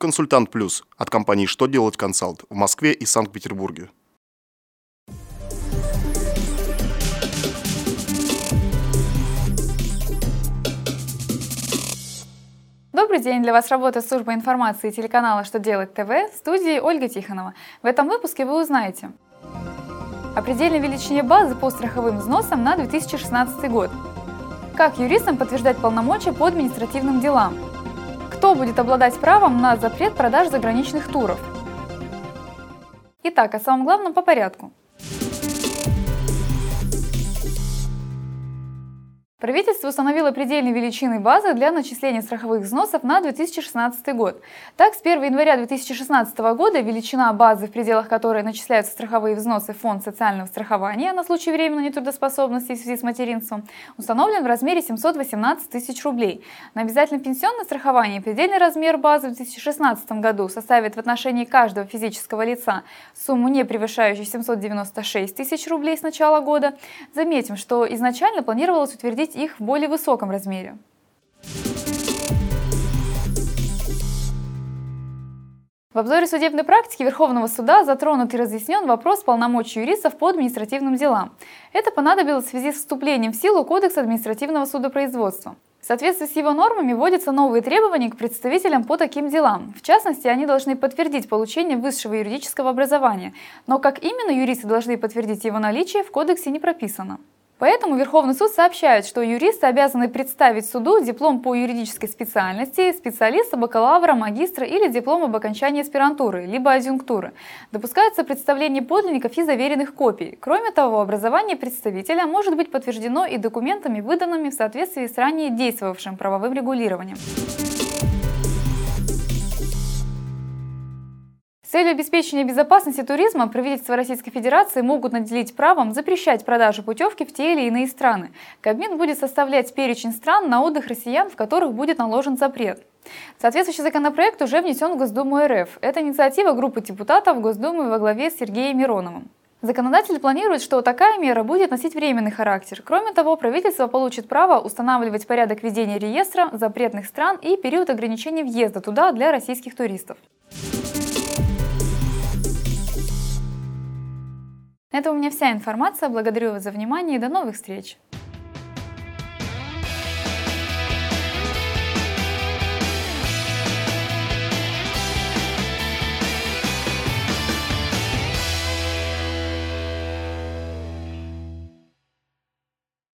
Консультант Плюс от компании «Что делать консалт» в Москве и Санкт-Петербурге. Добрый день! Для вас работает служба информации телеканала «Что делать ТВ» в студии Ольга Тихонова. В этом выпуске вы узнаете о предельной величине базы по страховым взносам на 2016 год, как юристам подтверждать полномочия по административным делам, кто будет обладать правом на запрет продаж заграничных туров. Итак, о самом главном по порядку. Правительство установило предельные величины базы для начисления страховых взносов на 2016 год. Так, с 1 января 2016 года величина базы, в пределах которой начисляются страховые взносы фонд социального страхования на случай временной нетрудоспособности в связи с материнством, установлен в размере 718 тысяч рублей. На обязательное пенсионное страхование предельный размер базы в 2016 году составит в отношении каждого физического лица сумму, не превышающую 796 тысяч рублей с начала года. Заметим, что изначально планировалось утвердить получить их в более высоком размере. В обзоре судебной практики Верховного суда затронут и разъяснен вопрос полномочий юристов по административным делам. Это понадобилось в связи с вступлением в силу Кодекса административного судопроизводства. В соответствии с его нормами вводятся новые требования к представителям по таким делам. В частности, они должны подтвердить получение высшего юридического образования, но как именно юристы должны подтвердить его наличие, в кодексе не прописано. Поэтому Верховный суд сообщает, что юристы обязаны представить суду диплом по юридической специальности, специалиста, бакалавра, магистра или диплом об окончании аспирантуры, либо адъюнктуры. Допускается представление подлинников и заверенных копий. Кроме того, образование представителя может быть подтверждено и документами, выданными в соответствии с ранее действовавшим правовым регулированием. Целью обеспечения безопасности туризма правительство Российской Федерации могут наделить правом запрещать продажу путевки в те или иные страны. Кабмин будет составлять перечень стран на отдых россиян, в которых будет наложен запрет. Соответствующий законопроект уже внесен в Госдуму РФ. Это инициатива группы депутатов Госдумы во главе с Сергеем Мироновым. Законодатель планирует, что такая мера будет носить временный характер. Кроме того, правительство получит право устанавливать порядок ведения реестра запретных стран и период ограничения въезда туда для российских туристов. На этом у меня вся информация. Благодарю вас за внимание и до новых встреч!